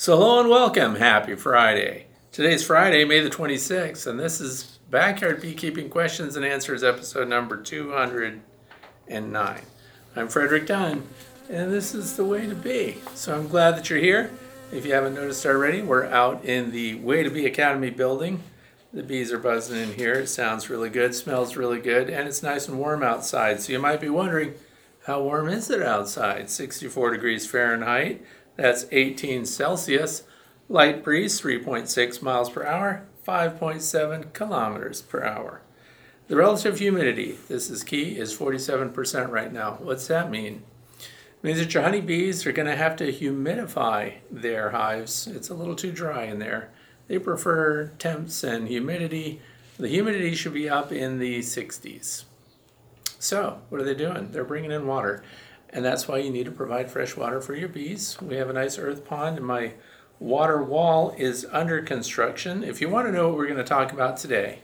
So, hello and welcome. Happy Friday. Today's Friday, May the 26th, and this is Backyard Beekeeping Questions and Answers, episode number 209. I'm Frederick Dunn, and this is the way to be. So, I'm glad that you're here. If you haven't noticed already, we're out in the Way to Be Academy building. The bees are buzzing in here. It sounds really good, smells really good, and it's nice and warm outside. So, you might be wondering, how warm is it outside? 64 degrees Fahrenheit. That's 18 Celsius. Light breeze 3.6 miles per hour, 5.7 kilometers per hour. The relative humidity, this is key, is 47% right now. What's that mean? It means that your honeybees are going to have to humidify their hives. It's a little too dry in there. They prefer temps and humidity. The humidity should be up in the 60s. So, what are they doing? They're bringing in water and that's why you need to provide fresh water for your bees. We have a nice earth pond, and my water wall is under construction. If you want to know what we're going to talk about today,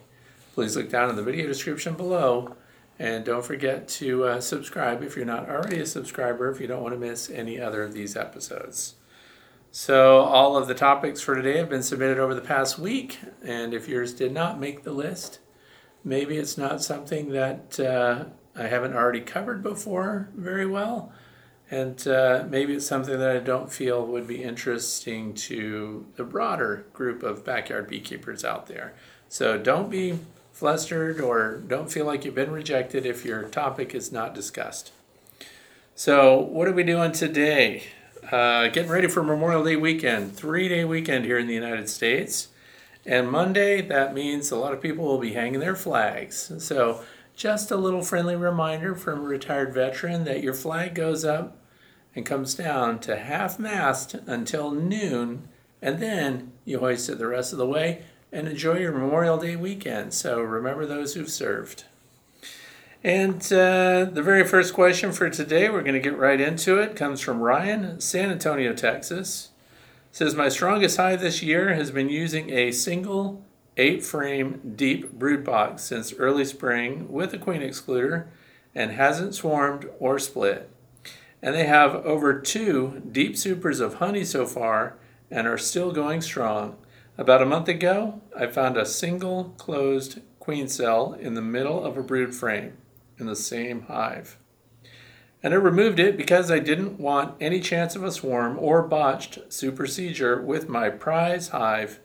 please look down in the video description below. And don't forget to uh, subscribe if you're not already a subscriber, if you don't want to miss any other of these episodes. So, all of the topics for today have been submitted over the past week, and if yours did not make the list, maybe it's not something that uh, I haven't already covered before very well. And uh, maybe it's something that I don't feel would be interesting to the broader group of backyard beekeepers out there. So don't be flustered or don't feel like you've been rejected if your topic is not discussed. So, what are we doing today? Uh, getting ready for Memorial Day weekend, three day weekend here in the United States. And Monday, that means a lot of people will be hanging their flags. So, just a little friendly reminder from a retired veteran that your flag goes up and comes down to half mast until noon, and then you hoist it the rest of the way and enjoy your Memorial Day weekend. So remember those who've served. And uh, the very first question for today, we're going to get right into it, comes from Ryan, San Antonio, Texas. It says, My strongest high this year has been using a single eight frame deep brood box since early spring with a queen excluder and hasn't swarmed or split. And they have over two deep supers of honey so far and are still going strong. About a month ago, I found a single closed queen cell in the middle of a brood frame in the same hive. And I removed it because I didn't want any chance of a swarm or botched supersedure with my prize hive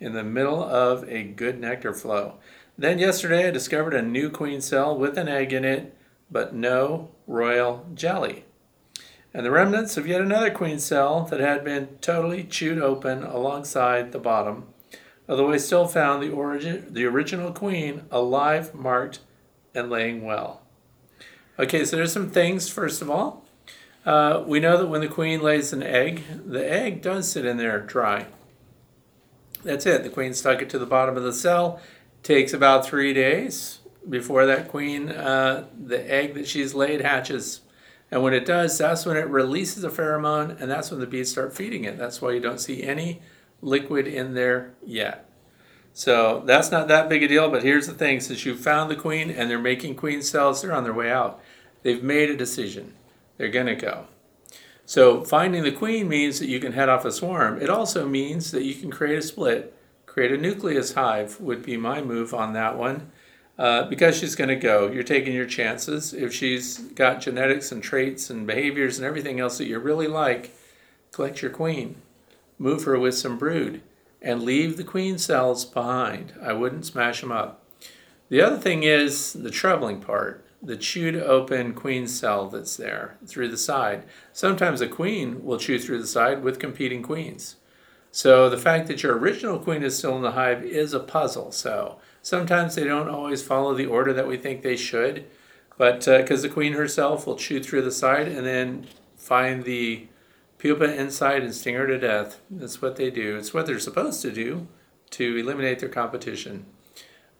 in the middle of a good nectar flow. Then yesterday I discovered a new queen cell with an egg in it, but no royal jelly. And the remnants of yet another queen cell that had been totally chewed open alongside the bottom, although I still found the, origin, the original queen alive, marked, and laying well. Okay, so there's some things, first of all. Uh, we know that when the queen lays an egg, the egg does sit in there dry. That's it. The queen stuck it to the bottom of the cell. Takes about three days before that queen, uh, the egg that she's laid hatches. And when it does, that's when it releases a pheromone, and that's when the bees start feeding it. That's why you don't see any liquid in there yet. So that's not that big a deal, but here's the thing since you found the queen and they're making queen cells, they're on their way out. They've made a decision. They're going to go. So finding the queen means that you can head off a swarm. It also means that you can create a split, create a nucleus hive would be my move on that one. Uh, because she's going to go, you're taking your chances. If she's got genetics and traits and behaviors and everything else that you really like, collect your queen, move her with some brood, and leave the queen cells behind. I wouldn't smash them up. The other thing is the troubling part the chewed open queen cell that's there through the side. Sometimes a queen will chew through the side with competing queens. So the fact that your original queen is still in the hive is a puzzle. So sometimes they don't always follow the order that we think they should, but because uh, the queen herself will chew through the side and then find the pupa inside and sting her to death. That's what they do. It's what they're supposed to do to eliminate their competition.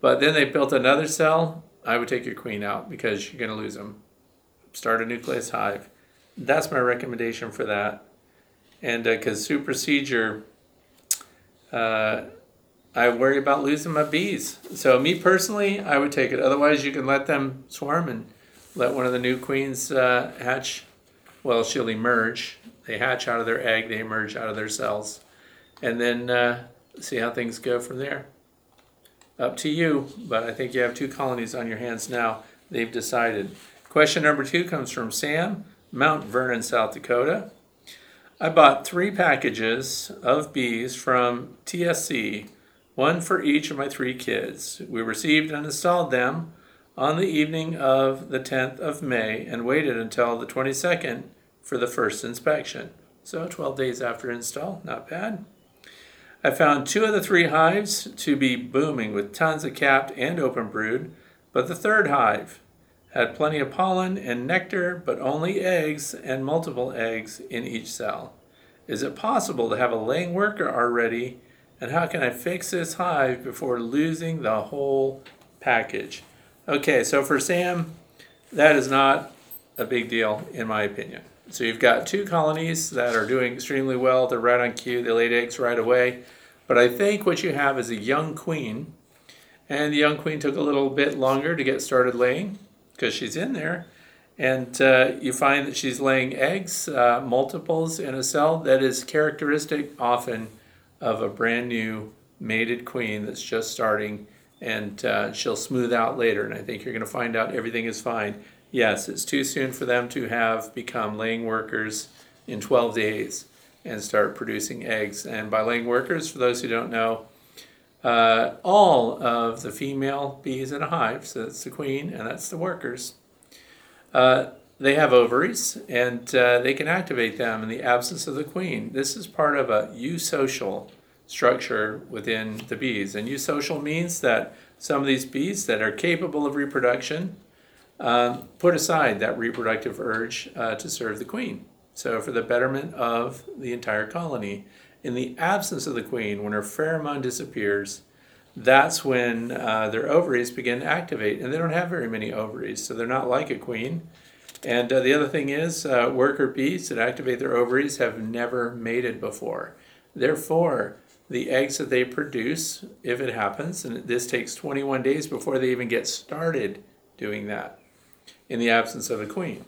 But then they built another cell I would take your queen out because you're going to lose them. Start a nucleus hive. That's my recommendation for that. And because uh, supersedure, uh, I worry about losing my bees. So me personally, I would take it. Otherwise, you can let them swarm and let one of the new queens uh, hatch. Well, she'll emerge. They hatch out of their egg. They emerge out of their cells. and then uh, see how things go from there. Up to you, but I think you have two colonies on your hands now. They've decided. Question number two comes from Sam, Mount Vernon, South Dakota. I bought three packages of bees from TSC, one for each of my three kids. We received and installed them on the evening of the 10th of May and waited until the 22nd for the first inspection. So 12 days after install, not bad. I found two of the three hives to be booming with tons of capped and open brood, but the third hive had plenty of pollen and nectar, but only eggs and multiple eggs in each cell. Is it possible to have a laying worker already? And how can I fix this hive before losing the whole package? Okay, so for Sam, that is not a big deal in my opinion. So you've got two colonies that are doing extremely well. They're right on cue. They laid eggs right away. But I think what you have is a young queen, and the young queen took a little bit longer to get started laying because she's in there. And uh, you find that she's laying eggs, uh, multiples in a cell that is characteristic often of a brand new mated queen that's just starting and uh, she'll smooth out later. And I think you're going to find out everything is fine. Yes, it's too soon for them to have become laying workers in 12 days and start producing eggs. And by laying workers, for those who don't know, uh, all of the female bees in a hive, so that's the queen and that's the workers, uh, they have ovaries and uh, they can activate them in the absence of the queen. This is part of a eusocial structure within the bees. And eusocial means that some of these bees that are capable of reproduction um, put aside that reproductive urge uh, to serve the queen. So, for the betterment of the entire colony. In the absence of the queen, when her pheromone disappears, that's when uh, their ovaries begin to activate. And they don't have very many ovaries, so they're not like a queen. And uh, the other thing is, uh, worker bees that activate their ovaries have never mated before. Therefore, the eggs that they produce, if it happens, and this takes 21 days before they even get started doing that in the absence of a queen.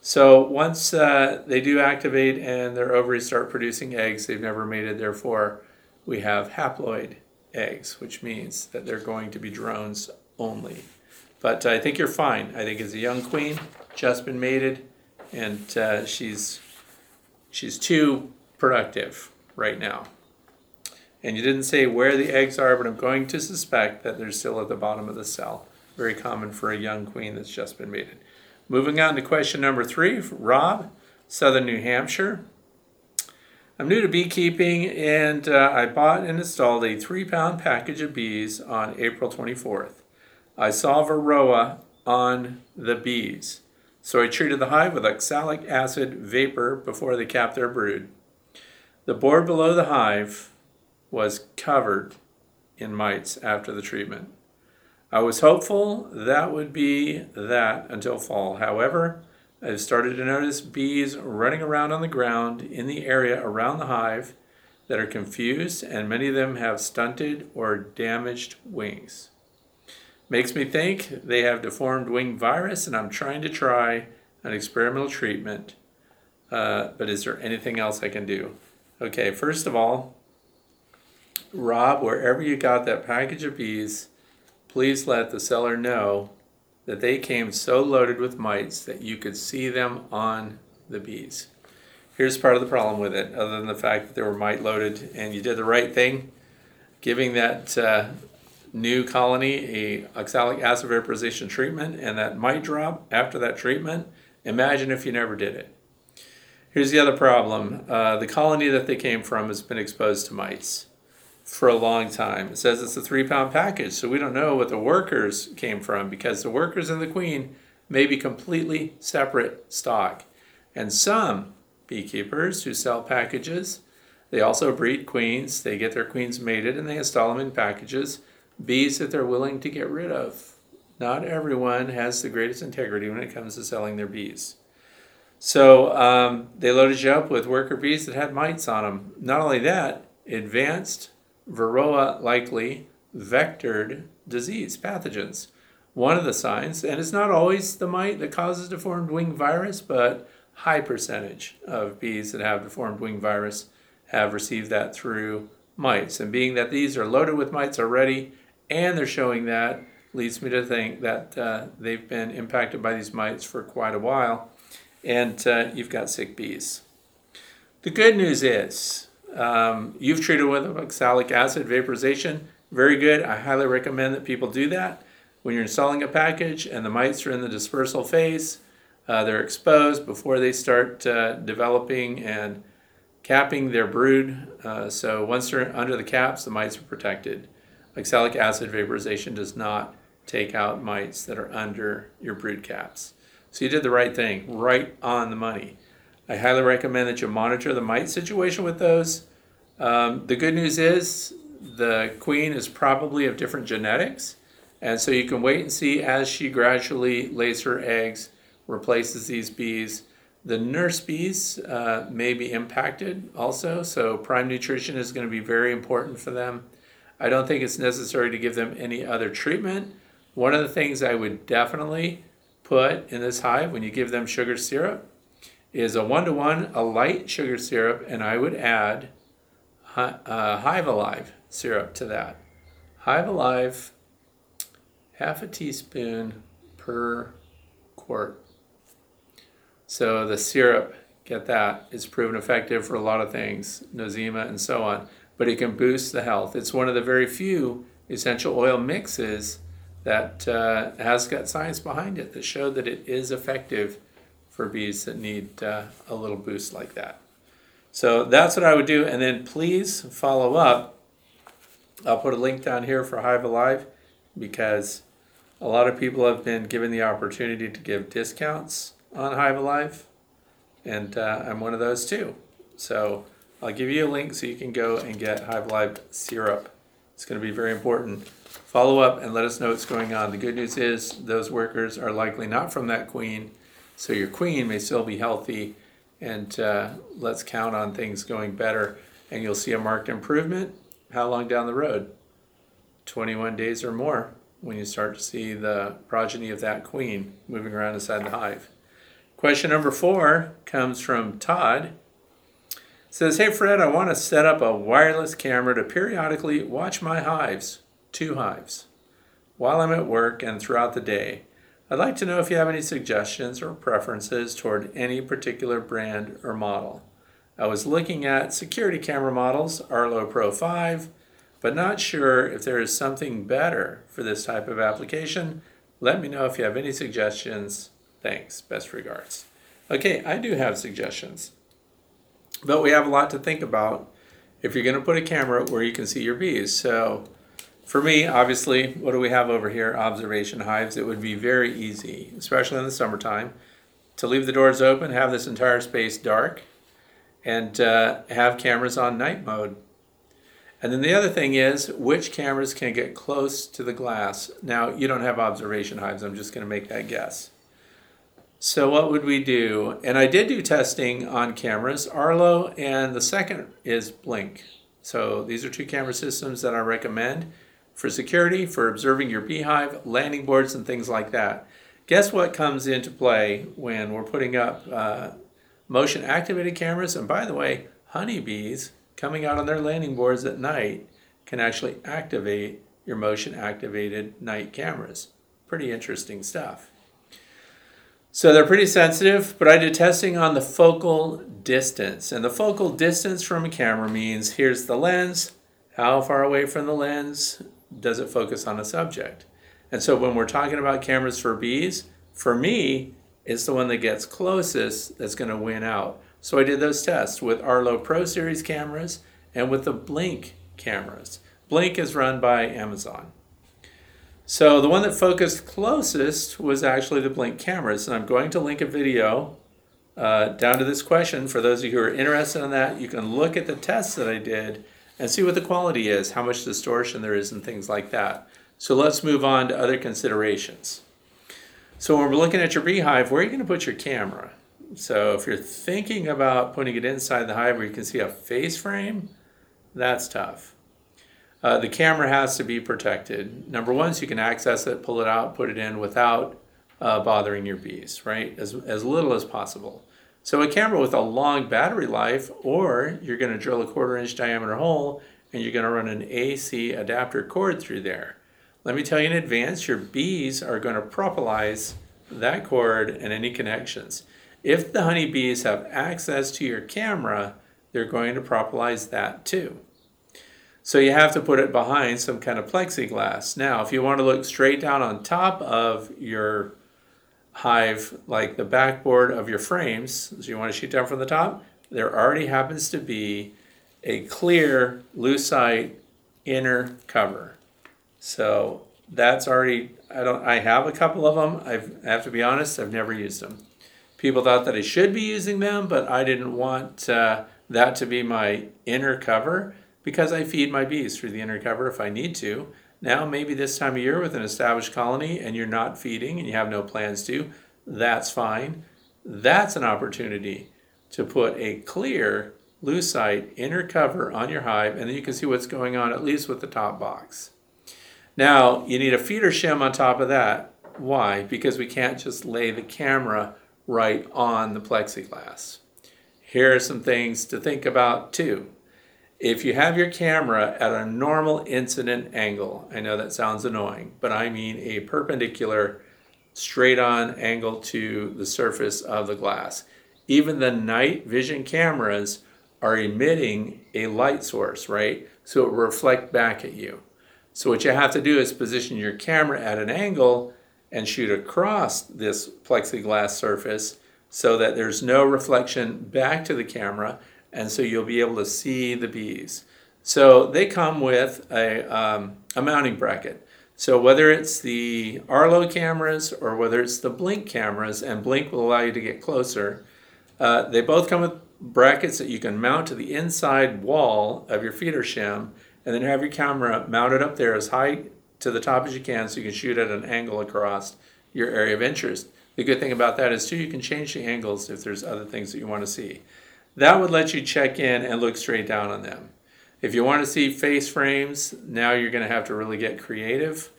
So once uh, they do activate and their ovaries start producing eggs, they've never mated, therefore, we have haploid eggs, which means that they're going to be drones only. But I think you're fine. I think it's a young queen, just been mated, and uh, she's she's too productive right now. And you didn't say where the eggs are, but I'm going to suspect that they're still at the bottom of the cell. Very common for a young queen that's just been mated. Moving on to question number three, Rob, Southern New Hampshire. I'm new to beekeeping and uh, I bought and installed a three pound package of bees on April 24th. I saw Varroa on the bees, so I treated the hive with oxalic acid vapor before they capped their brood. The board below the hive was covered in mites after the treatment. I was hopeful that would be that until fall. However, I've started to notice bees running around on the ground in the area around the hive that are confused, and many of them have stunted or damaged wings. Makes me think they have deformed wing virus, and I'm trying to try an experimental treatment. Uh, but is there anything else I can do? Okay, first of all, Rob, wherever you got that package of bees, please let the seller know that they came so loaded with mites that you could see them on the bees. Here's part of the problem with it, other than the fact that they were mite loaded, and you did the right thing, giving that uh, new colony a oxalic acid vaporization treatment and that mite drop after that treatment. Imagine if you never did it. Here's the other problem: uh, the colony that they came from has been exposed to mites for a long time. It says it's a three pound package, so we don't know what the workers came from because the workers and the queen may be completely separate stock. And some beekeepers who sell packages, they also breed queens, they get their queens mated and they install them in packages, bees that they're willing to get rid of. Not everyone has the greatest integrity when it comes to selling their bees. So um, they loaded you up with worker bees that had mites on them. Not only that, advanced Varroa likely vectored disease pathogens. One of the signs, and it's not always the mite that causes deformed wing virus, but high percentage of bees that have deformed wing virus have received that through mites. And being that these are loaded with mites already and they're showing that, leads me to think that uh, they've been impacted by these mites for quite a while and uh, you've got sick bees. The good news is um, you've treated with oxalic acid vaporization. Very good. I highly recommend that people do that. When you're installing a package and the mites are in the dispersal phase, uh, they're exposed before they start uh, developing and capping their brood. Uh, so once they're under the caps, the mites are protected. Oxalic acid vaporization does not take out mites that are under your brood caps. So you did the right thing, right on the money. I highly recommend that you monitor the mite situation with those. Um, the good news is the queen is probably of different genetics, and so you can wait and see as she gradually lays her eggs, replaces these bees. The nurse bees uh, may be impacted also, so prime nutrition is going to be very important for them. I don't think it's necessary to give them any other treatment. One of the things I would definitely put in this hive when you give them sugar syrup is a one to one, a light sugar syrup, and I would add uh, Hive Alive syrup to that. Hive Alive, half a teaspoon per quart. So the syrup, get that, is proven effective for a lot of things, nosema and so on, but it can boost the health. It's one of the very few essential oil mixes that uh, has got science behind it that showed that it is effective for bees that need uh, a little boost like that. So that's what I would do. And then please follow up. I'll put a link down here for Hive Alive because a lot of people have been given the opportunity to give discounts on Hive Alive. And uh, I'm one of those too. So I'll give you a link so you can go and get Hive Alive syrup. It's going to be very important follow up and let us know what's going on. The good news is those workers are likely not from that queen, so your queen may still be healthy, and uh, let's count on things going better. And you'll see a marked improvement. How long down the road? 21 days or more when you start to see the progeny of that queen moving around inside the hive. Question number four comes from Todd. Says, Hey Fred, I want to set up a wireless camera to periodically watch my hives two hives. While I'm at work and throughout the day, I'd like to know if you have any suggestions or preferences toward any particular brand or model. I was looking at security camera models, Arlo Pro 5, but not sure if there is something better for this type of application. Let me know if you have any suggestions. Thanks. Best regards. Okay, I do have suggestions. But we have a lot to think about if you're going to put a camera where you can see your bees. So for me, obviously, what do we have over here? Observation hives. It would be very easy, especially in the summertime, to leave the doors open, have this entire space dark, and uh, have cameras on night mode. And then the other thing is which cameras can get close to the glass. Now, you don't have observation hives, I'm just going to make that guess. So, what would we do? And I did do testing on cameras, Arlo, and the second is Blink. So, these are two camera systems that I recommend for security, for observing your beehive, landing boards, and things like that. Guess what comes into play when we're putting up uh, motion activated cameras? And by the way, honeybees coming out on their landing boards at night can actually activate your motion activated night cameras. Pretty interesting stuff. So they're pretty sensitive, but I did testing on the focal distance. And the focal distance from a camera means here's the lens, how far away from the lens does it focus on a subject? And so when we're talking about cameras for bees, for me, it's the one that gets closest that's going to win out. So I did those tests with Arlo Pro Series cameras and with the Blink cameras. Blink is run by Amazon. So the one that focused closest was actually the Blink cameras. And I'm going to link a video uh, down to this question. For those of you who are interested in that, you can look at the tests that I did and see what the quality is, how much distortion there is, and things like that. So let's move on to other considerations. So when we're looking at your beehive, where are you going to put your camera? So if you're thinking about putting it inside the hive where you can see a face frame, that's tough. Uh, the camera has to be protected. Number one, so you can access it, pull it out, put it in without uh, bothering your bees, right? As, as little as possible. So a camera with a long battery life, or you're going to drill a quarter inch diameter hole and you're going to run an AC adapter cord through there. Let me tell you in advance, your bees are going to propolize that cord and any connections. If the honeybees have access to your camera, they're going to propolize that too. So you have to put it behind some kind of plexiglass. Now, if you want to look straight down on top of your hive, like the backboard of your frames, so you want to shoot down from the top, there already happens to be a clear lucite inner cover. So that's already I don't I have a couple of them. I've, I have to be honest, I've never used them. People thought that I should be using them, but I didn't want uh, that to be my inner cover because I feed my bees through the inner cover if I need to. Now, maybe this time of year with an established colony and you're not feeding and you have no plans to, that's fine. That's an opportunity to put a clear lucite inner cover on your hive and then you can see what's going on at least with the top box. Now, you need a feeder shim on top of that. Why? Because we can't just lay the camera right on the plexiglass. Here are some things to think about too. If you have your camera at a normal incident angle, I know that sounds annoying, but I mean a perpendicular, straight on angle to the surface of the glass. Even the night vision cameras are emitting a light source, right? So it will reflect back at you. So what you have to do is position your camera at an angle and shoot across this plexiglass surface so that there's no reflection back to the camera and so you'll be able to see the bees. So they come with a, um, a mounting bracket. So whether it's the Arlo cameras or whether it's the Blink cameras, and Blink will allow you to get closer, uh, they both come with brackets that you can mount to the inside wall of your feeder shim and then have your camera mounted up there as high to the top as you can so you can shoot at an angle across your area of interest. The good thing about that is too you can change the angles if there's other things that you want to see. That would let you check in and look straight down on them. If you want to see face frames, now you're going to have to really get creative.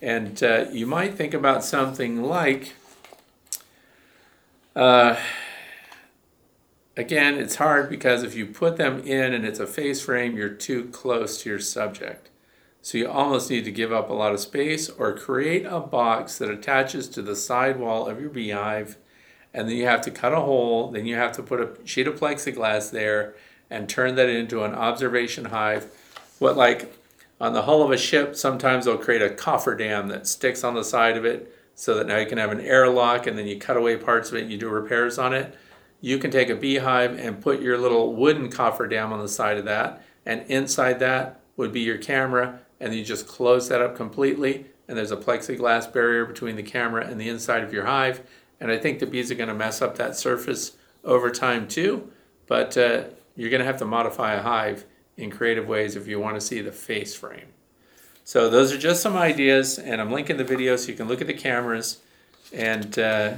And uh, you might think about something like uh, Again, it's hard because if you put them in and it's a face frame, you're too close to your subject. So you almost need to give up a lot of space or create a box that attaches to the side wall of your beehive. And then you have to cut a hole, then you have to put a sheet of plexiglass there and turn that into an observation hive. What, like on the hull of a ship, sometimes they'll create a cofferdam that sticks on the side of it so that now you can have an airlock and then you cut away parts of it and you do repairs on it you can take a beehive and put your little wooden cofferdam on the side of that, and inside that would be your camera, and you just close that up completely, and there's a plexiglass barrier between the camera and the inside of your hive. And I think the bees are going to mess up that surface over time too, but uh, you're going to have to modify a hive in creative ways if you want to see the face frame. So those are just some ideas, and I'm linking the video so you can look at the cameras and uh,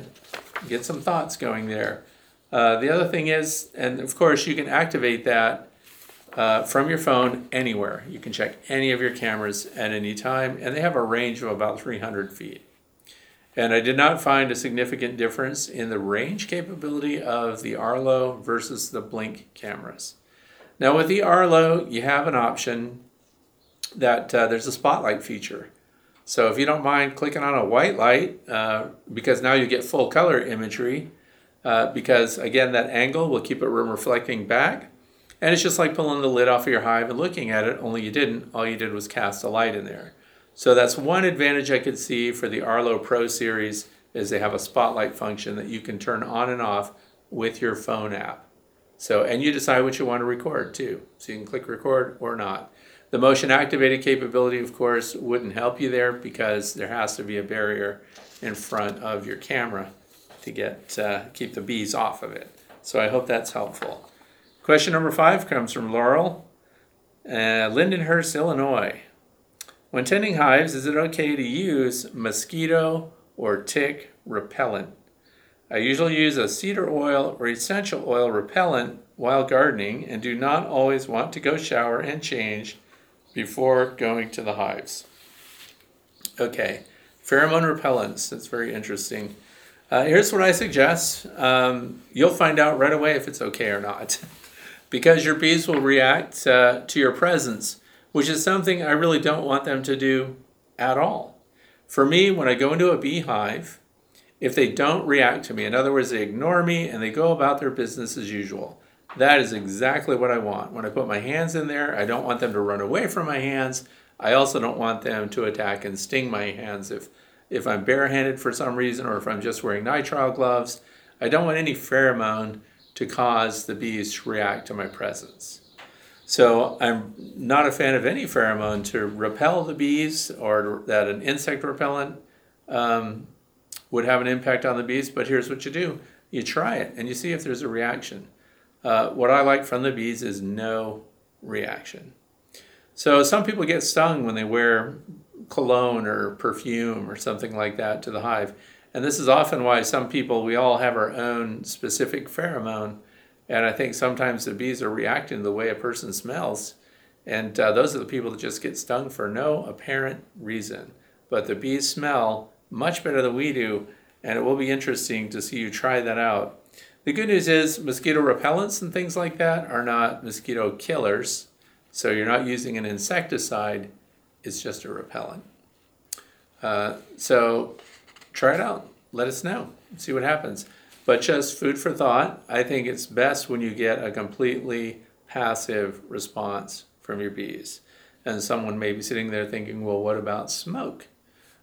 get some thoughts going there. Uh, the other thing is, and of course, you can activate that uh, from your phone anywhere. You can check any of your cameras at any time, and they have a range of about 300 feet. And I did not find a significant difference in the range capability of the Arlo versus the Blink cameras. Now, with the Arlo, you have an option that uh, there's a spotlight feature. So, if you don't mind clicking on a white light, uh, because now you get full color imagery, uh, because again, that angle will keep it from reflecting back. And it's just like pulling the lid off of your hive and looking at it, only you didn't. All you did was cast a light in there. So that's one advantage I could see for the Arlo Pro series is they have a spotlight function that you can turn on and off with your phone app. So, and you decide what you want to record too. So you can click record or not. The motion activated capability, of course, wouldn't help you there because there has to be a barrier in front of your camera to get uh, keep the bees off of it. So I hope that's helpful. Question number five comes from Laurel, uh, Lindenhurst, Illinois. When tending hives, is it okay to use mosquito or tick repellent? I usually use a cedar oil or essential oil repellent while gardening and do not always want to go shower and change before going to the hives. Okay, pheromone repellents, that's very interesting. Uh, here's what I suggest. Um, you'll find out right away if it's okay or not. because your bees will react uh, to your presence, which is something I really don't want them to do at all. For me, when I go into a beehive, if they don't react to me, in other words, they ignore me and they go about their business as usual, that is exactly what I want. When I put my hands in there, I don't want them to run away from my hands. I also don't want them to attack and sting my hands if, if I'm barehanded for some reason or if I'm just wearing nitrile gloves. I don't want any pheromone to cause the bees to react to my presence. So I'm not a fan of any pheromone to repel the bees or that an insect repellent um, would have an impact on the bees. But here's what you do you try it and you see if there's a reaction. Uh, what I like from the bees is no reaction. So some people get stung when they wear cologne or perfume or something like that to the hive. And this is often why some people, we all have our own specific pheromone. And I think sometimes the bees are reacting to the way a person smells. And uh, those are the people that just get stung for no apparent reason. But the bees smell much better than we do. And it will be interesting to see you try that out. The good news is mosquito repellents and things like that are not mosquito killers. So you're not using an insecticide, it's just a repellent. Uh, so try it out. Let us know. See what happens. But just food for thought. I think it's best when you get a completely passive response from your bees. And someone may be sitting there thinking, well, what about smoke?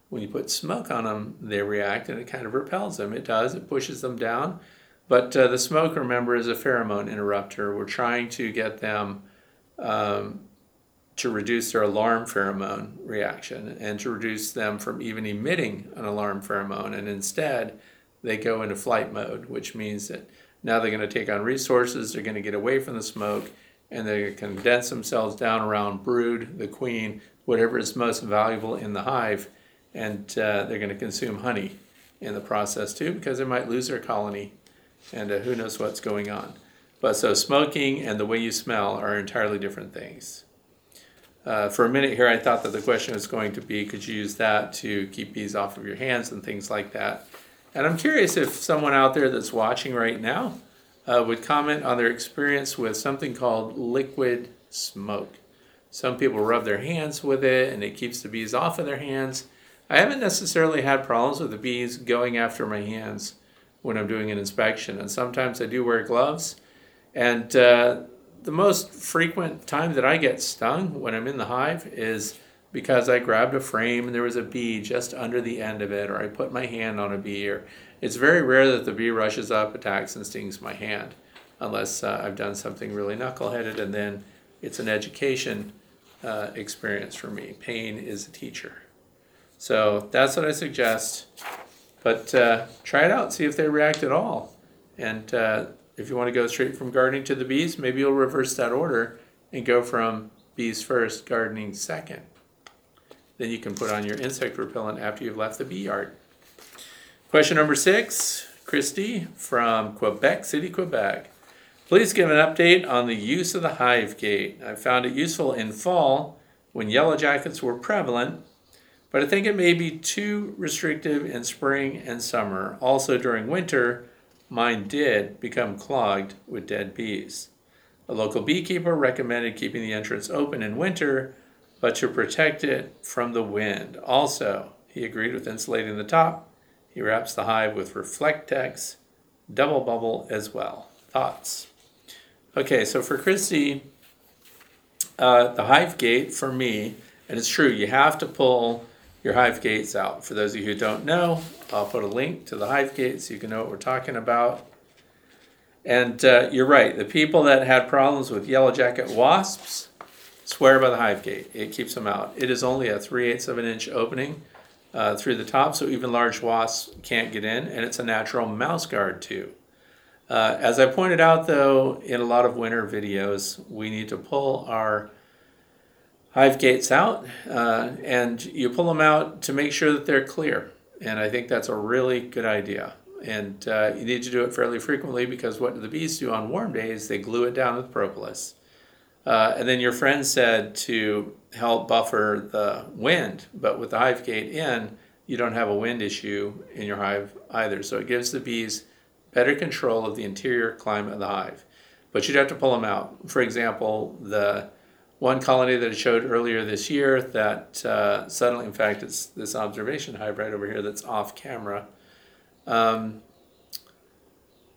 When you put smoke on them, they react and it kind of repels them. It does, it pushes them down. But uh, the smoke, remember, is a pheromone interrupter. We're trying to get them um, to reduce their alarm pheromone reaction and to reduce them from even emitting an alarm pheromone. And instead, they go into flight mode, which means that now they're going to take on resources, they're going to get away from the smoke, and they're going to condense themselves down around brood, the queen, whatever is most valuable in the hive, and uh, they're going to consume honey in the process too, because they might lose their colony, and uh, who knows what's going on. But so smoking and the way you smell are entirely different things. Uh, for a minute here, I thought that the question was going to be could you use that to keep bees off of your hands and things like that? And I'm curious if someone out there that's watching right now uh, would comment on their experience with something called liquid smoke. Some people rub their hands with it and it keeps the bees off of their hands. I haven't necessarily had problems with the bees going after my hands when I'm doing an inspection, and sometimes I do wear gloves. And uh, the most frequent time that I get stung when I'm in the hive is because I grabbed a frame and there was a bee just under the end of it, or I put my hand on a bee, or it's very rare that the bee rushes up, attacks, and stings my hand, unless uh, I've done something really knuckleheaded, and then it's an education uh, experience for me. Pain is a teacher. So that's what I suggest. But uh, try it out, see if they react at all. And uh, if you want to go straight from gardening to the bees, maybe you'll reverse that order and go from bees first, gardening second. Then you can put on your insect repellent after you've left the bee yard. Question number six, Christy from Quebec City, Quebec. Please give an update on the use of the hive gate. I found it useful in fall when yellow jackets were prevalent, but I think it may be too restrictive in spring and summer. Also during winter, mine did become clogged with dead bees. A local beekeeper recommended keeping the entrance open in winter, but to protect it from the wind. Also, he agreed with insulating the top. He wraps the hive with Reflectix double bubble as well. Thoughts? Okay, so for Christy, uh, the hive gate for me, and it's true, you have to pull your hive gates out. For those of you who don't know, I'll put a link to the hive gate so you can know what we're talking about. And uh, you're right, the people that had problems with yellow jacket wasps swear by the hive gate. It keeps them out. It is only a 3 eighths of an inch opening uh, through the top, so even large wasps can't get in, and it's a natural mouse guard too. Uh, as I pointed out, though, in a lot of winter videos, we need to pull our hive gates out, uh, and you pull them out to make sure that they're clear. And I think that's a really good idea. And uh, you need to do it fairly frequently because what do the bees do on warm days? They glue it down with propolis. Uh, and then your friend said to help buffer the wind, but with the hive gate in, you don't have a wind issue in your hive either. So it gives the bees better control of the interior climate of the hive. But you'd have to pull them out. For example, the one colony that I showed earlier this year that uh, suddenly, in fact, it's this observation hive right over here that's off camera. Um,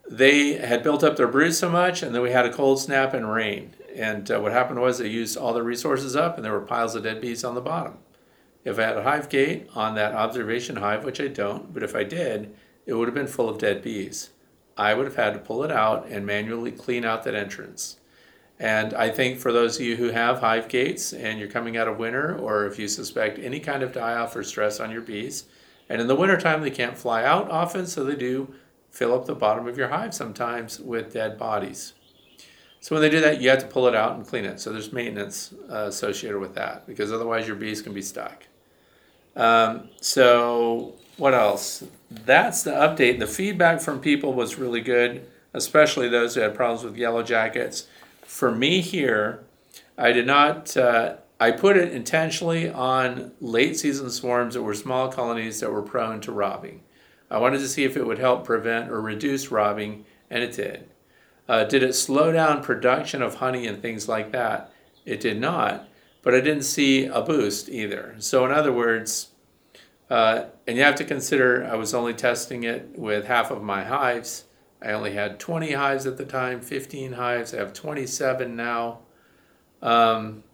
they had built up their brood so much, and then we had a cold snap and rain. And uh, what happened was they used all the resources up, and there were piles of dead bees on the bottom. If I had a hive gate on that observation hive, which I don't, but if I did, it would have been full of dead bees. I would have had to pull it out and manually clean out that entrance. And I think for those of you who have hive gates and you're coming out of winter, or if you suspect any kind of die off or stress on your bees, and in the wintertime they can't fly out often, so they do fill up the bottom of your hive sometimes with dead bodies. So when they do that, you have to pull it out and clean it. So there's maintenance uh, associated with that because otherwise your bees can be stuck. Um, so what else? That's the update. The feedback from people was really good, especially those who had problems with yellow jackets. For me here, I did not. Uh, I put it intentionally on late season swarms that were small colonies that were prone to robbing. I wanted to see if it would help prevent or reduce robbing, and it did. Uh, did it slow down production of honey and things like that? It did not, but I didn't see a boost either. So, in other words, uh, and you have to consider I was only testing it with half of my hives. I only had 20 hives at the time, 15 hives. I have 27 now. Um,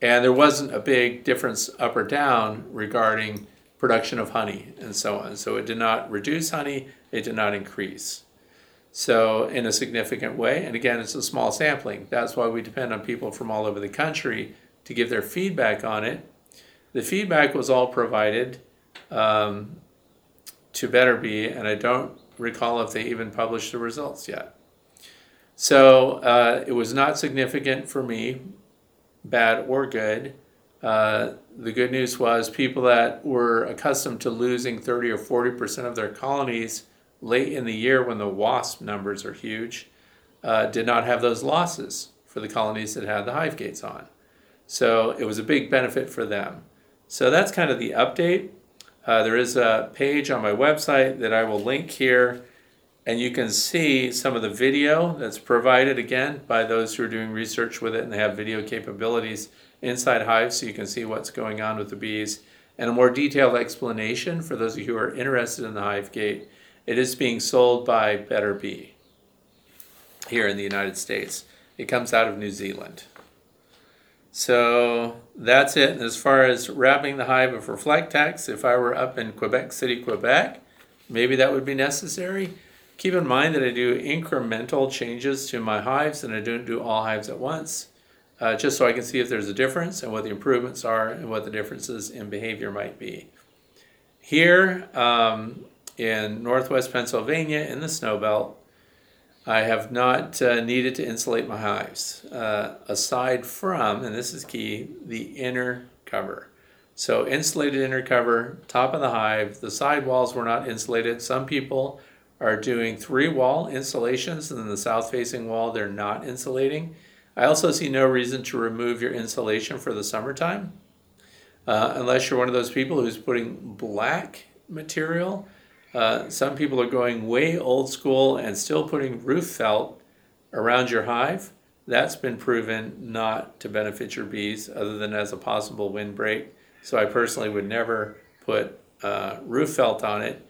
and there wasn't a big difference up or down regarding production of honey and so on. So it did not reduce honey, it did not increase. So, in a significant way, and again, it's a small sampling. That's why we depend on people from all over the country to give their feedback on it the feedback was all provided um, to Betterbee, and I don't recall if they even published the results yet. So uh, it was not significant for me, bad or good. Uh, the good news was people that were accustomed to losing 30 or 40% of their colonies late in the year when the wasp numbers are huge uh, did not have those losses for the colonies that had the hive gates on. So it was a big benefit for them. So that's kind of the update. Uh, there is a page on my website that I will link here, and you can see some of the video that's provided again by those who are doing research with it, and they have video capabilities inside hives so you can see what's going on with the bees. And a more detailed explanation for those of you who are interested in the Hive Gate. It is being sold by Betterbee here in the United States. It comes out of New Zealand. So that's it. as far as wrapping the hive of Reflectix, if I were up in Quebec City, Quebec, maybe that would be necessary. Keep in mind that I do incremental changes to my hives and I don't do all hives at once, uh, just so I can see if there's a difference and what the improvements are and what the differences in behavior might be. Here um, in northwest Pennsylvania in the snow belt, I have not uh, needed to insulate my hives, uh, aside from, and this is key, the inner cover. So insulated inner cover, top of the hive. The side walls were not insulated. Some people are doing three wall insulations, and then the south facing wall they're not insulating. I also see no reason to remove your insulation for the summertime, uh, unless you're one of those people who's putting black material uh, some people are going way old school and still putting roof felt around your hive. That's been proven not to benefit your bees other than as a possible windbreak. So I personally would never put uh, roof felt on it.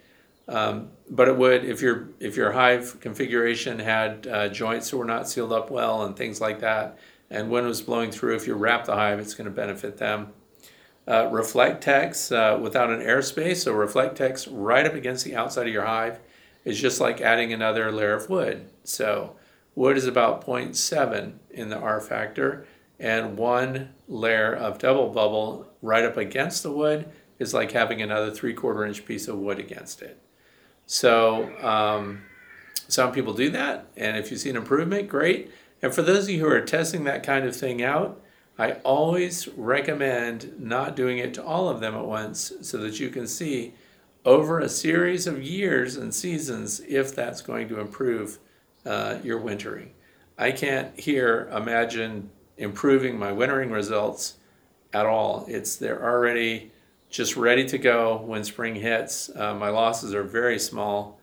Um, but it would if your if your hive configuration had uh, joints that were not sealed up well and things like that, and wind was blowing through. If you wrap the hive, it's going to benefit them. Uh, Reflectix uh, without an airspace, so Reflectix right up against the outside of your hive is just like adding another layer of wood. So wood is about 0.7 in the R factor, and one layer of double bubble right up against the wood is like having another three quarter inch piece of wood against it. So um, some people do that, and if you see an improvement, great. And for those of you who are testing that kind of thing out, I always recommend not doing it to all of them at once so that you can see over a series of years and seasons if that's going to improve uh, your wintering. I can't here imagine improving my wintering results at all. It's they're already just ready to go when spring hits. Uh, my losses are very small,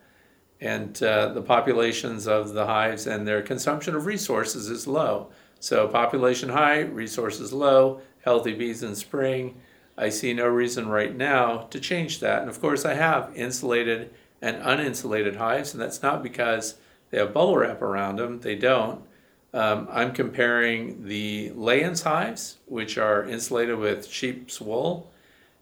and uh, the populations of the hives and their consumption of resources is low. So, population high, resources low, healthy bees in spring. I see no reason right now to change that. And of course, I have insulated and uninsulated hives, and that's not because they have bubble wrap around them, they don't. Um, I'm comparing the Layens hives, which are insulated with sheep's wool,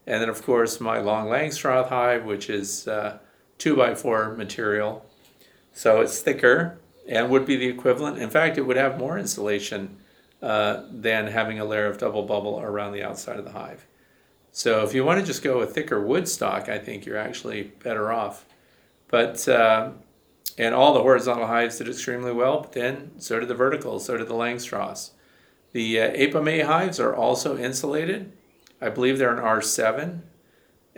and then of course my long Langstroth hive, which is uh, two by four material. So it's thicker and would be the equivalent. In fact, it would have more insulation uh, than having a layer of double bubble around the outside of the hive. So if you want to just go with thicker wood stock, I think you're actually better off. But uh, and all the horizontal hives did extremely well, but then so did the verticals, so did the Langstroths. The uh, Apimaye hives are also insulated. I believe they're an R7,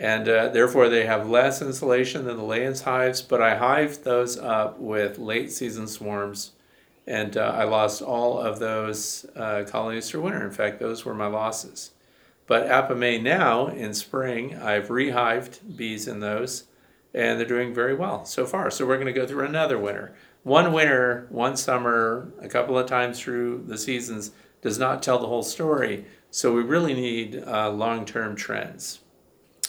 and uh, therefore they have less insulation than the Layens hives, but I hived those up with late season swarms, and uh, I lost all of those uh, colonies through winter. In fact, those were my losses. But Apimaye now, in spring, I've rehived bees in those and they're doing very well so far. So we're going to go through another winter. One winter, one summer, a couple of times through the seasons does not tell the whole story. So we really need uh, long term trends.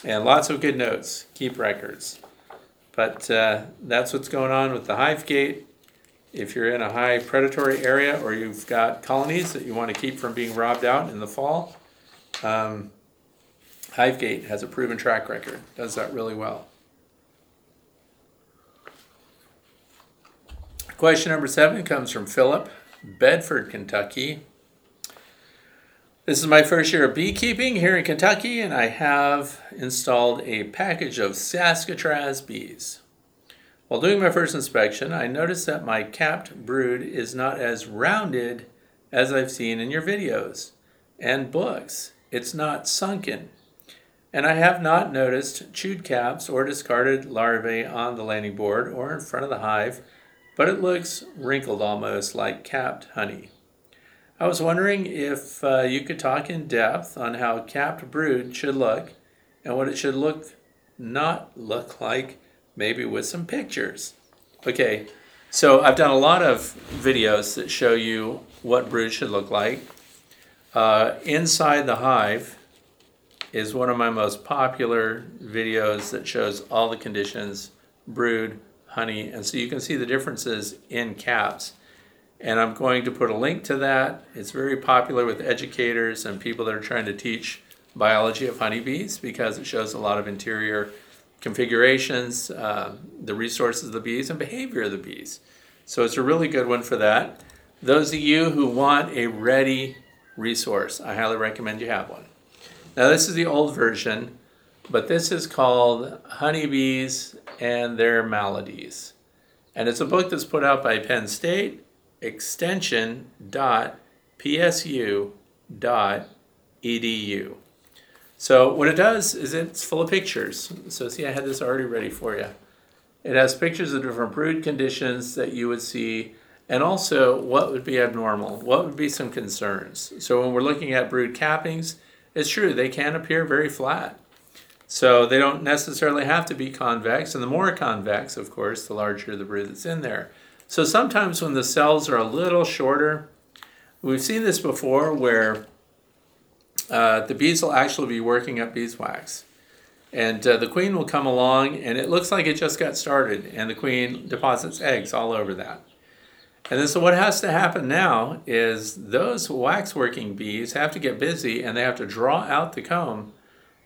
And lots of good notes, keep records. But uh, that's what's going on with the hive gate. If you're in a high predatory area or you've got colonies that you want to keep from being robbed out in the fall, um, Hivegate has a proven track record, does that really well. Question number seven comes from Philip, Bedford, Kentucky. This is my first year of beekeeping here in Kentucky, and I have installed a package of Saskatraz bees. While doing my first inspection, I noticed that my capped brood is not as rounded as I've seen in your videos and books. It's not sunken. And I have not noticed chewed caps or discarded larvae on the landing board or in front of the hive but it looks wrinkled almost like capped honey. I was wondering if uh, you could talk in depth on how capped brood should look and what it should look not look like, maybe with some pictures. Okay, so I've done a lot of videos that show you what brood should look like. Uh, inside the hive is one of my most popular videos that shows all the conditions brood honey. And so you can see the differences in caps. And I'm going to put a link to that. It's very popular with educators and people that are trying to teach biology of honeybees because it shows a lot of interior configurations, uh, the resources of the bees, and behavior of the bees. So it's a really good one for that. Those of you who want a ready resource, I highly recommend you have one. Now, this is the old version but this is called Honeybees and Their Maladies. And it's a book that's put out by Penn State, extension.psu.edu. So, what it does is it's full of pictures. So, see, I had this already ready for you. It has pictures of different brood conditions that you would see, and also what would be abnormal, what would be some concerns. So, when we're looking at brood cappings, it's true, they can appear very flat. So they don't necessarily have to be convex, and the more convex, of course, the larger the brood that's in there. So sometimes when the cells are a little shorter, we've seen this before where uh, the bees will actually be working up beeswax. And uh, the queen will come along, and it looks like it just got started, and the queen deposits eggs all over that. And then, so what has to happen now is those waxworking bees have to get busy and they have to draw out the comb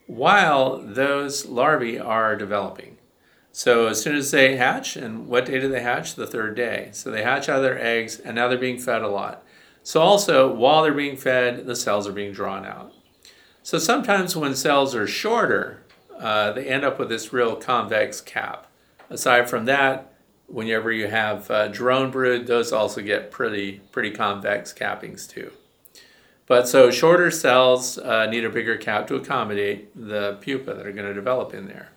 while those larvae are developing. So as soon as they hatch, and what day do they hatch? The third day. So they hatch out of their eggs, and now they're being fed a lot. So also, while they're being fed, the cells are being drawn out. So sometimes when cells are shorter, uh, they end up with this real convex cap. Aside from that, whenever you have uh, drone brood, those also get pretty pretty convex cappings too. But so shorter cells uh, need a bigger cap to accommodate the pupa that are going to develop in there.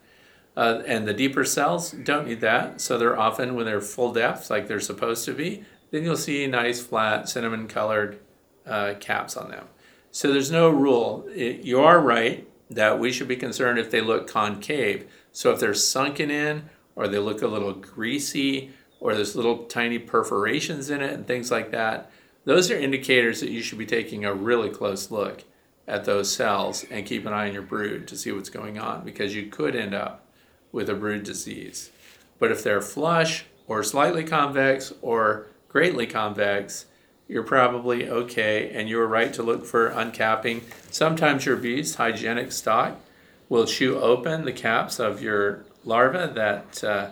Uh, and the deeper cells don't need that, so they're often, when they're full depth, like they're supposed to be, then you'll see nice, flat, cinnamon colored uh, caps on them. So there's no rule. It, you are right that we should be concerned if they look concave. So if they're sunken in, or they look a little greasy, or there's little tiny perforations in it and things like that, those are indicators that you should be taking a really close look at those cells and keep an eye on your brood to see what's going on because you could end up with a brood disease. But if they're flush or slightly convex or greatly convex, you're probably okay and you're right to look for uncapping. Sometimes your bees, hygienic stock, will chew open the caps of your larva that uh,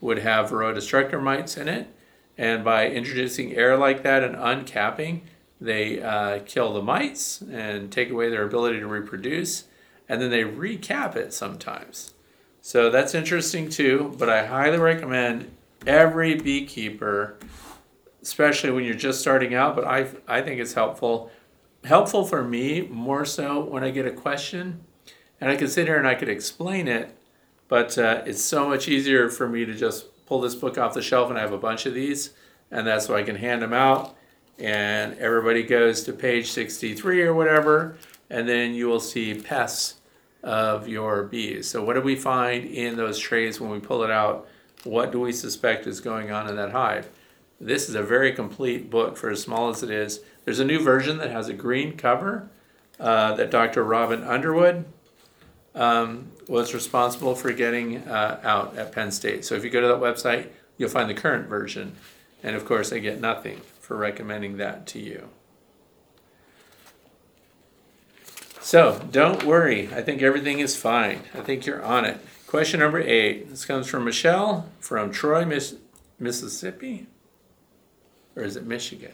would have varroa destructor mites in it. And by introducing air like that and uncapping, they uh, kill the mites and take away their ability to reproduce. And then they recap it sometimes. So that's interesting too, but I highly recommend every beekeeper especially when you're just starting out, but I, I think it's helpful. Helpful for me more so when I get a question and I can sit here and I could explain it, but uh, it's so much easier for me to just pull this book off the shelf and I have a bunch of these, and that's why I can hand them out. And everybody goes to page 63 or whatever, and then you will see pests of your bees. So, what do we find in those trays when we pull it out? What do we suspect is going on in that hive? This is a very complete book for as small as it is. There's a new version that has a green cover uh, that Dr. Robyn Underwood um, was responsible for getting uh, out at Penn State. So if you go to that website, you'll find the current version. And of course, I get nothing for recommending that to you. So don't worry. I think everything is fine. I think you're on it. Question number eight. This comes from Michelle from Troy, Miss- Mississippi or is it Michigan?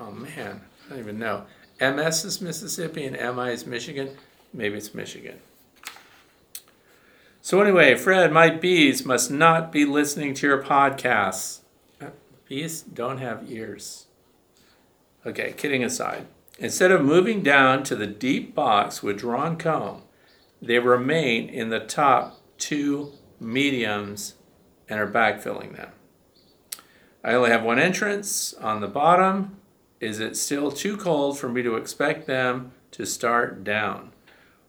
Oh man, I don't even know. MS is Mississippi and MI is Michigan. Maybe it's Michigan. So, anyway, Fred, my bees must not be listening to your podcasts. Uh, bees don't have ears. Okay, kidding aside. Instead of moving down to the deep box with drawn comb, they remain in the top two mediums and are backfilling them. I only have one entrance on the bottom. Is it still too cold for me to expect them to start down?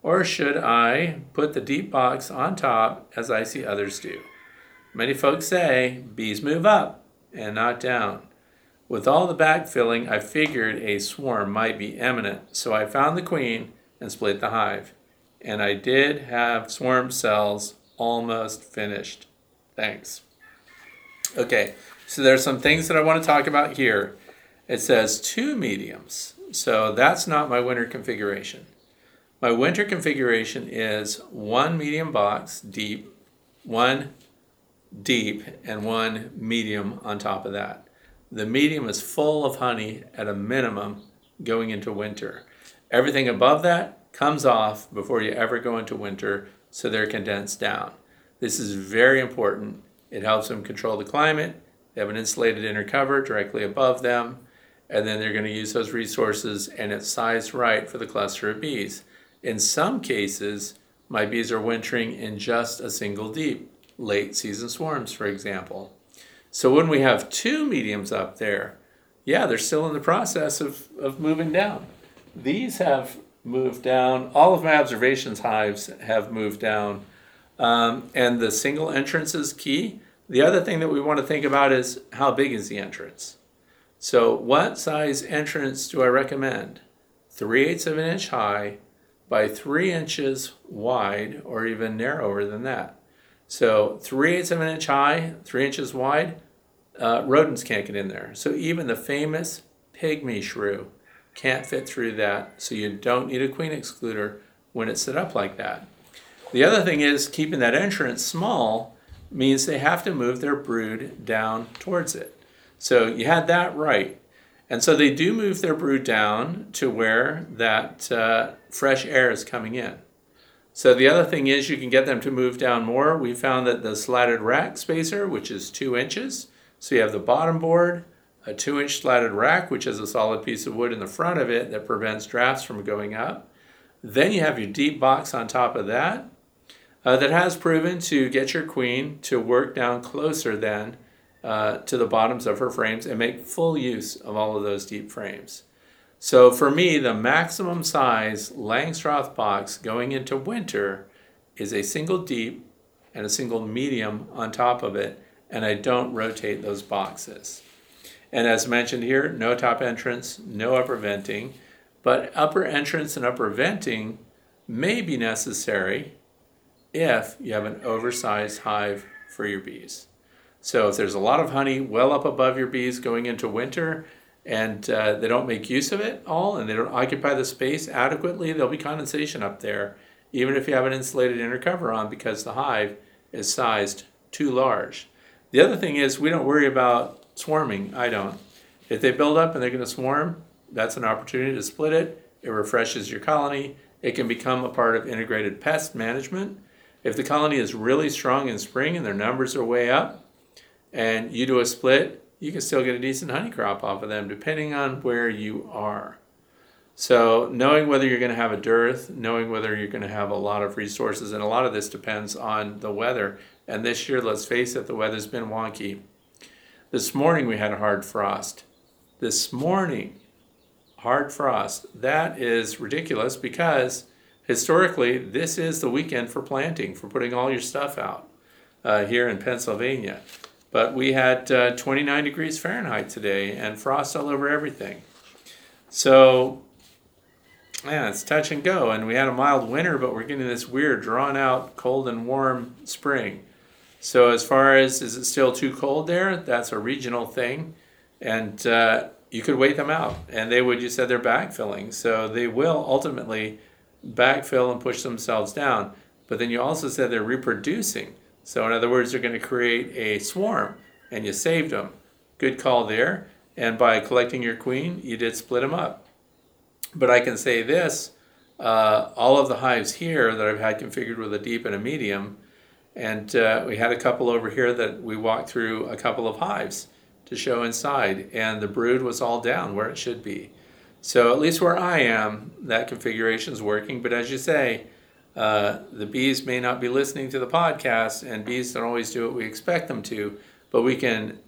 Or should I put the deep box on top as I see others do? Many folks say bees move up and not down. With all the backfilling, I figured a swarm might be imminent, so I found the queen and split the hive. And I did have swarm cells almost finished. Thanks. Okay, so there's some things that I want to talk about here. It says two mediums. So that's not my winter configuration. My winter configuration is one medium box deep, one deep, and one medium on top of that. The medium is full of honey at a minimum going into winter. Everything above that comes off before you ever go into winter, so they're condensed down. This is very important. It helps them control the climate they have an insulated inner cover directly above them, and then they're going to use those resources and it's sized right for the cluster of bees. In some cases, my bees are wintering in just a single deep, late season swarms, for example. So when we have two mediums up there, yeah, they're still in the process of, of moving down. These have moved down. All of my observations hives have moved down. Um, and the single entrance is key. The other thing that we want to think about is how big is the entrance? So, what size entrance do I recommend? 3 eighths of an inch high by 3 inches wide, or even narrower than that. So, 3 eighths of an inch high, 3 inches wide, uh, rodents can't get in there. So, even the famous pygmy shrew can't fit through that. So, you don't need a queen excluder when it's set up like that. The other thing is keeping that entrance small means they have to move their brood down towards it. So you had that right. And so they do move their brood down to where that uh, fresh air is coming in. So the other thing is you can get them to move down more. We found that the slatted rack spacer, which is two inches, so you have the bottom board, a two inch slatted rack, which is a solid piece of wood in the front of it that prevents drafts from going up. Then you have your deep box on top of that uh, that has proven to get your queen to work down closer than uh, to the bottoms of her frames and make full use of all of those deep frames. So for me, the maximum size Langstroth box going into winter is a single deep and a single medium on top of it, and I don't rotate those boxes. And as mentioned here, no top entrance, no upper venting, but upper entrance and upper venting may be necessary if you have an oversized hive for your bees. So if there's a lot of honey well up above your bees going into winter, and uh, they don't make use of it all and they don't occupy the space adequately, there'll be condensation up there, even if you have an insulated inner cover on because the hive is sized too large. The other thing is, we don't worry about swarming. I don't. If they build up and they're going to swarm, that's an opportunity to split it. It refreshes your colony. It can become a part of integrated pest management. If the colony is really strong in spring and their numbers are way up, and you do a split, you can still get a decent honey crop off of them depending on where you are. So, knowing whether you're going to have a dearth, knowing whether you're going to have a lot of resources, and a lot of this depends on the weather. And this year, let's face it, the weather's been wonky. This morning we had a hard frost. This morning, hard frost. That is ridiculous because historically, this is the weekend for planting, for putting all your stuff out uh, here in Pennsylvania. But we had uh, 29 degrees Fahrenheit today and frost all over everything. So, yeah, it's touch and go. And we had a mild winter, but we're getting this weird, drawn out, cold and warm spring. So, as far as is it still too cold there, that's a regional thing. And uh, you could wait them out. And they would, you said they're backfilling. So, they will ultimately backfill and push themselves down. But then you also said they're reproducing. So, in other words, they're going to create a swarm, and you saved them. Good call there. And by collecting your queen, you did split them up. But I can say this uh, all of the hives here that I've had configured with a deep and a medium, and uh, we had a couple over here that we walked through a couple of hives to show inside, and the brood was all down where it should be. So, at least where I am, that configuration is working. But as you say, uh, the bees may not be listening to the podcast, and bees don't always do what we expect them to, but we can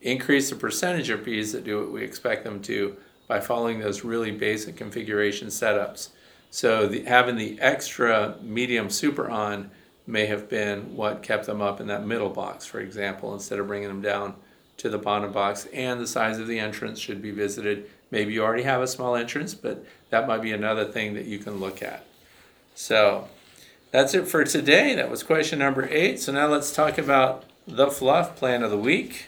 increase the percentage of bees that do what we expect them to by following those really basic configuration setups. So the, having the extra medium super on may have been what kept them up in that middle box, for example, instead of bringing them down to the bottom box. And the size of the entrance should be visited. Maybe you already have a small entrance, but that might be another thing that you can look at. So that's it for today. That was question number eight. So now let's talk about the fluff plan of the week.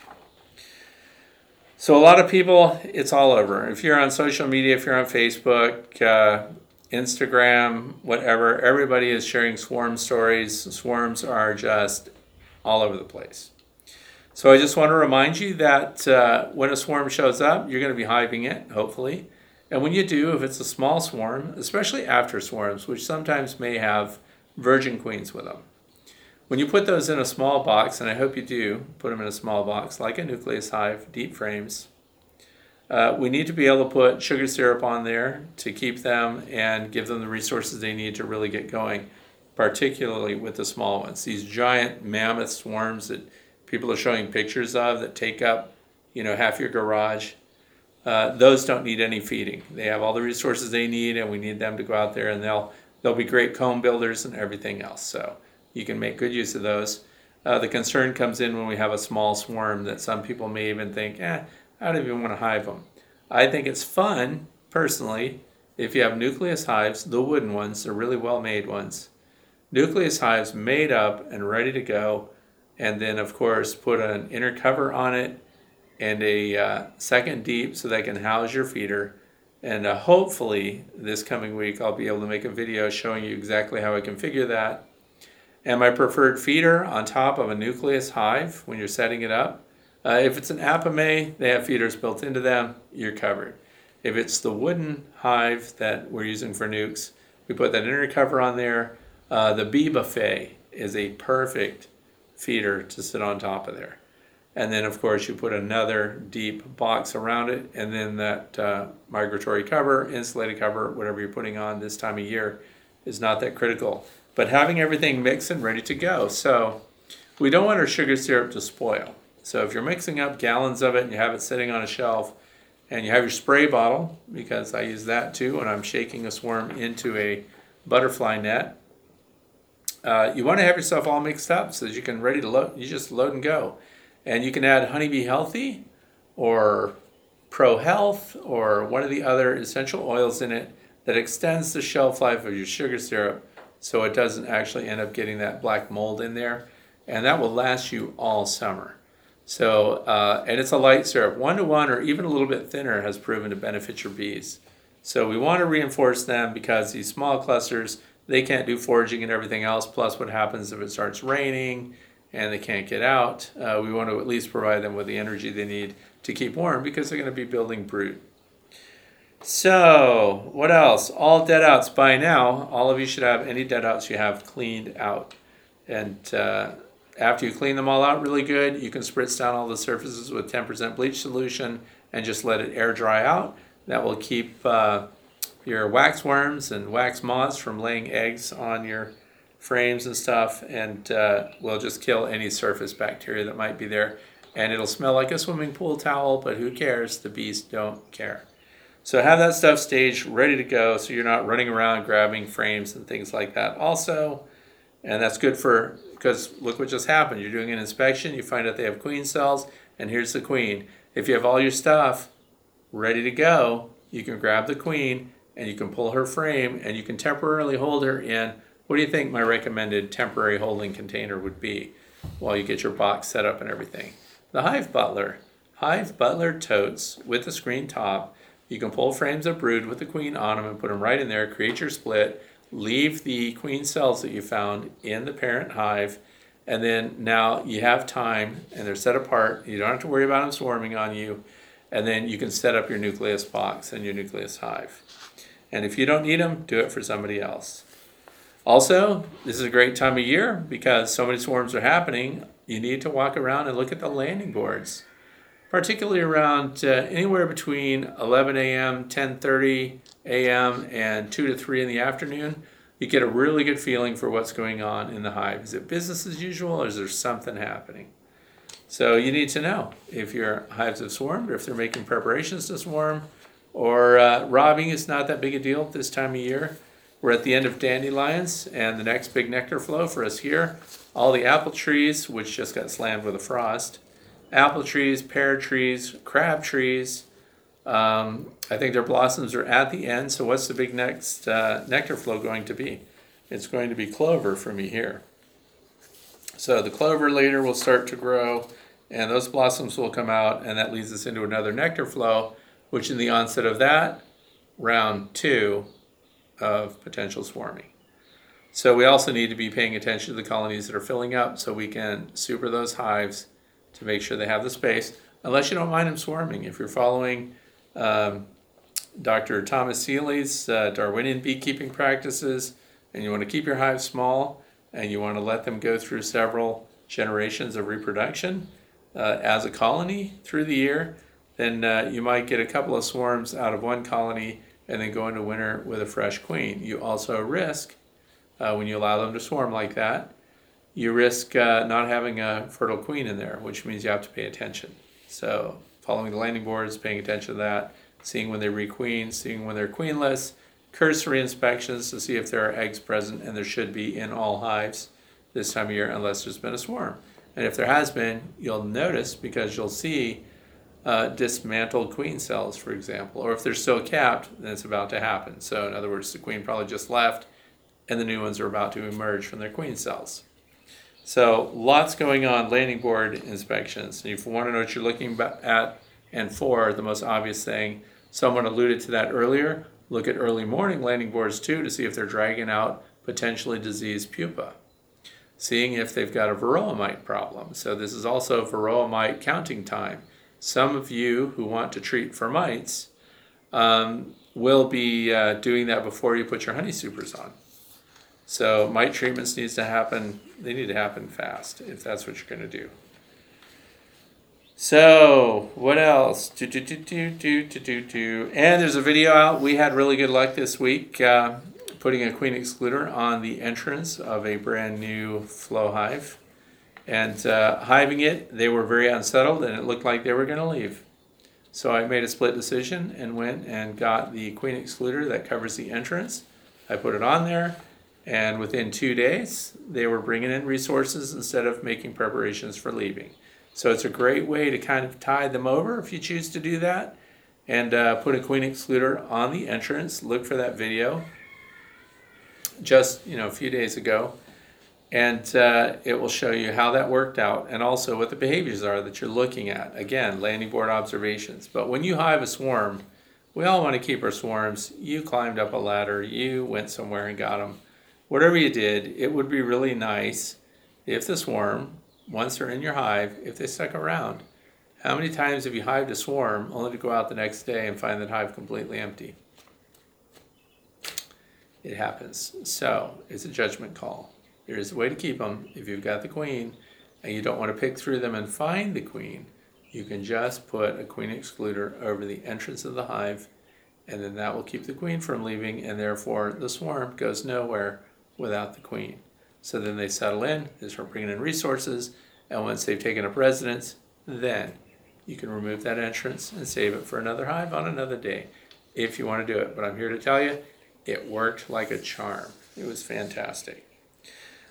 So a lot of people, it's all over. If you're on social media, if you're on Facebook, uh, Instagram, whatever, everybody is sharing swarm stories. Swarms are just all over the place. So I just want to remind you that uh, when a swarm shows up, you're going to be hiving it, hopefully. And when you do, if it's a small swarm, especially after swarms, which sometimes may have virgin queens with them, when you put those in a small box, and I hope you do put them in a small box, like a nucleus hive, deep frames, uh, we need to be able to put sugar syrup on there to keep them and give them the resources they need to really get going, particularly with the small ones. These giant mammoth swarms that people are showing pictures of that take up, you know, half your garage uh, those don't need any feeding. They have all the resources they need, and we need them to go out there, and they'll they'll be great comb builders and everything else. So you can make good use of those. Uh, the concern comes in when we have a small swarm that some people may even think, eh, I don't even want to hive them. I think it's fun, personally, if you have nucleus hives, the wooden ones, they're really well made ones. Nucleus hives made up and ready to go, and then, of course, put an inner cover on it and a uh, second deep so that can house your feeder. And uh, hopefully, this coming week, I'll be able to make a video showing you exactly how I configure that. And my preferred feeder on top of a nucleus hive when you're setting it up. Uh, if it's an Apimaye, they have feeders built into them, you're covered. If it's the wooden hive that we're using for nukes, we put that inner cover on there. Uh, the bee buffet is a perfect feeder to sit on top of there. And then, of course, you put another deep box around it, and then that uh, migratory cover, insulated cover, whatever you're putting on this time of year, is not that critical. But having everything mixed and ready to go. So we don't want our sugar syrup to spoil. So if you're mixing up gallons of it and you have it sitting on a shelf And you have your spray bottle, because I use that too when I'm shaking a swarm into a butterfly net. Uh, you want to have yourself all mixed up so that you can ready to load. You just load and go, and you can add Honey-B-Healthy, or Pro Health, or one of the other essential oils in it that extends the shelf life of your sugar syrup, so it doesn't actually end up getting that black mold in there, and that will last you all summer. So, uh, and it's a light syrup. One to one or even a little bit thinner has proven to benefit your bees. So we want to reinforce them because these small clusters, they can't do foraging and everything else. Plus, what happens if it starts raining and they can't get out? Uh, we want to at least provide them with the energy they need to keep warm because they're going to be building brood. So, what else? All dead outs by now. All of you should have any dead outs you have cleaned out. And uh, after you clean them all out really good, you can spritz down all the surfaces with 10% bleach solution and just let it air dry out. That will keep uh, your wax worms and wax moths from laying eggs on your frames and stuff, and uh, will just kill any surface bacteria that might be there. And it'll smell like a swimming pool towel, but who cares? The bees don't care. So have that stuff staged, ready to go, so you're not running around grabbing frames and things like that. Also, and that's good for because look what just happened. You're doing an inspection, you find out they have queen cells, and here's the queen. If you have all your stuff ready to go, you can grab the queen and you can pull her frame and you can temporarily hold her in. What do you think my recommended temporary holding container would be while you get your box set up and everything? The Hive Butler. Hive Butler totes with the screen top. You can pull frames of brood with the queen on them and put them right in there, create your split leave the queen cells that you found in the parent hive, and then now you have time and they're set apart. You don't have to worry about them swarming on you, and then you can set up your nucleus box and your nucleus hive. And if you don't need them, do it for somebody else. Also, this is a great time of year because so many swarms are happening. You need to walk around and look at the landing boards, particularly around uh, anywhere between 11 a.m., 10:30 a.m. and 2 to 3 in the afternoon, you get a really good feeling for what's going on in the hive. Is it business as usual or is there something happening? So you need to know if your hives have swarmed or if they're making preparations to swarm or uh, robbing is not that big a deal this time of year. We're at the end of dandelions and the next big nectar flow for us here. All the apple trees, which just got slammed with a frost, apple trees, pear trees, crab trees, um, I think their blossoms are at the end, so what's the big next uh, nectar flow going to be? It's going to be clover for me here. So the clover later will start to grow, and those blossoms will come out, and that leads us into another nectar flow, which in the onset of that, round two of potential swarming. So we also need to be paying attention to the colonies that are filling up so we can super those hives to make sure they have the space, unless you don't mind them swarming. If you're following um, Dr. Thomas Seeley's uh, Darwinian beekeeping practices, and you want to keep your hives small and you want to let them go through several generations of reproduction uh, as a colony through the year, then uh, you might get a couple of swarms out of one colony and then go into winter with a fresh queen. You also risk, uh, when you allow them to swarm like that, you risk uh, not having a fertile queen in there, which means you have to pay attention. So following the landing boards, paying attention to that, seeing when they requeen, seeing when they're queenless, cursory inspections to see if there are eggs present, and there should be in all hives this time of year unless there's been a swarm. And if there has been, you'll notice because you'll see uh, dismantled queen cells, for example, or if they're still capped, then it's about to happen. So, in other words, the queen probably just left and the new ones are about to emerge from their queen cells. So lots going on, landing board inspections. If you want to know what you're looking at and for, the most obvious thing, someone alluded to that earlier, look at early morning landing boards too to see if they're dragging out potentially diseased pupa. Seeing if they've got a varroa mite problem. So this is also varroa mite counting time. Some of you who want to treat for mites um, will be uh, doing that before you put your honey supers on. So mite treatments needs to happen. They need to happen fast if that's what you're going to do. So what else? Do, do, do, do, do, do, do, do. And there's a video out. We had really good luck this week uh, putting a queen excluder on the entrance of a brand new flow hive. And uh, hiving it, they were very unsettled and it looked like they were going to leave. So I made a split decision and went and got the queen excluder that covers the entrance. I put it on there, and within two days, they were bringing in resources instead of making preparations for leaving. So it's a great way to kind of tide them over if you choose to do that. And uh, put a queen excluder on the entrance. Look for that video just you know a few days ago and uh, it will show you how that worked out and also what the behaviors are that you're looking at. Again, landing board observations. But when you hive a swarm, we all want to keep our swarms. You climbed up a ladder, you went somewhere and got them. Whatever you did, it would be really nice if the swarm, once they're in your hive, if they stuck around. How many times have you hived a swarm only to go out the next day and find that hive completely empty? It happens. So it's a judgment call. There is a way to keep them. If you've got the queen and you don't want to pick through them and find the queen, you can just put a queen excluder over the entrance of the hive and then that will keep the queen from leaving and therefore the swarm goes nowhere without the queen. So then they settle in, they start bringing in resources, and once they've taken up residence, then you can remove that entrance and save it for another hive on another day if you want to do it. But I'm here to tell you, it worked like a charm. It was fantastic.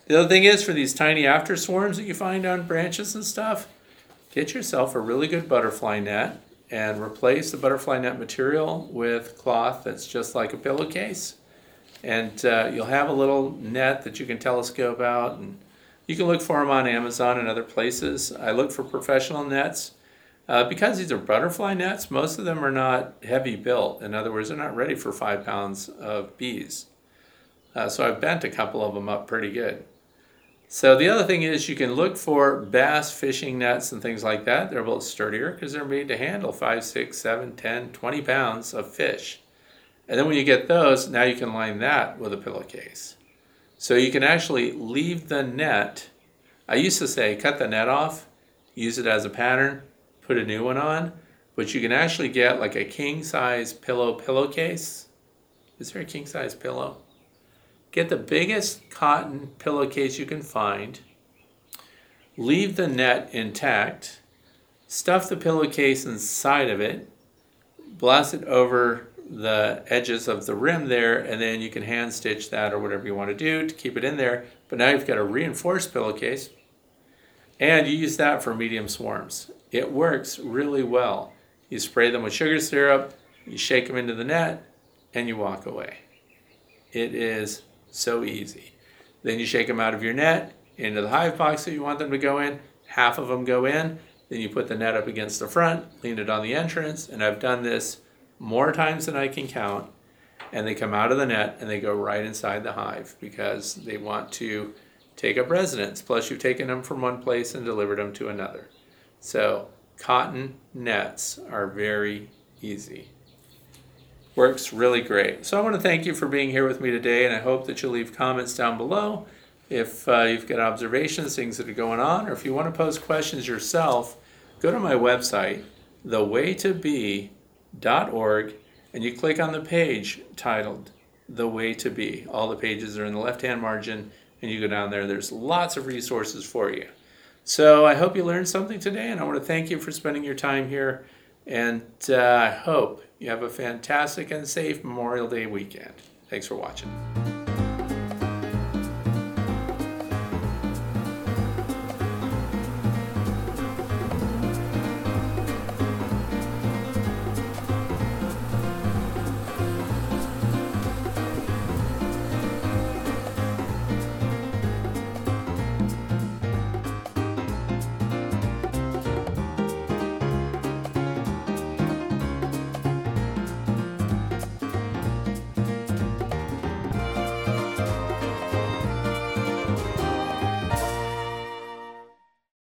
The other thing is for these tiny after swarms that you find on branches and stuff, get yourself a really good butterfly net and replace the butterfly net material with cloth that's just like a pillowcase. And uh, you'll have a little net that you can telescope out and you can look for them on Amazon and other places. I look for professional nets. Uh, because these are butterfly nets, most of them are not heavy built. In other words, they're not ready for five pounds of bees. Uh, so I've bent a couple of them up pretty good. So the other thing is you can look for bass fishing nets and things like that. They're a little sturdier because they're made to handle 5, 6, 7, 10, 20 pounds of fish. And then when you get those, now you can line that with a pillowcase. So you can actually leave the net. I used to say cut the net off, use it as a pattern, put a new one on, but you can actually get like a king size pillow pillowcase. Is there a king size pillow? Get the biggest cotton pillowcase you can find. Leave the net intact. Stuff the pillowcase inside of it. Blast it over the edges of the rim there, and then you can hand stitch that or whatever you want to do to keep it in there. But now you've got a reinforced pillowcase, and you use that for medium swarms. It works really well. You spray them with sugar syrup, you shake them into the net, and you walk away. It is so easy. Then you shake them out of your net into the hive box that you want them to go in. Half of them go in. Then you put the net up against the front, lean it on the entrance, and I've done this more times than I can count. And they come out of the net and they go right inside the hive because they want to take up residence. Plus, you've taken them from one place and delivered them to another. So, cotton nets are very easy works really great. So I want to thank you for being here with me today, and I hope that you'll leave comments down below if uh, you've got observations, things that are going on, or if you want to pose questions yourself, go to my website, thewaytobee.org, and you click on the page titled The Way to Bee. All the pages are in the left hand margin, and you go down there. There's lots of resources for you. So I hope you learned something today, and I want to thank you for spending your time here. And uh, I hope you have a fantastic and safe Memorial Day weekend. Thanks for watching.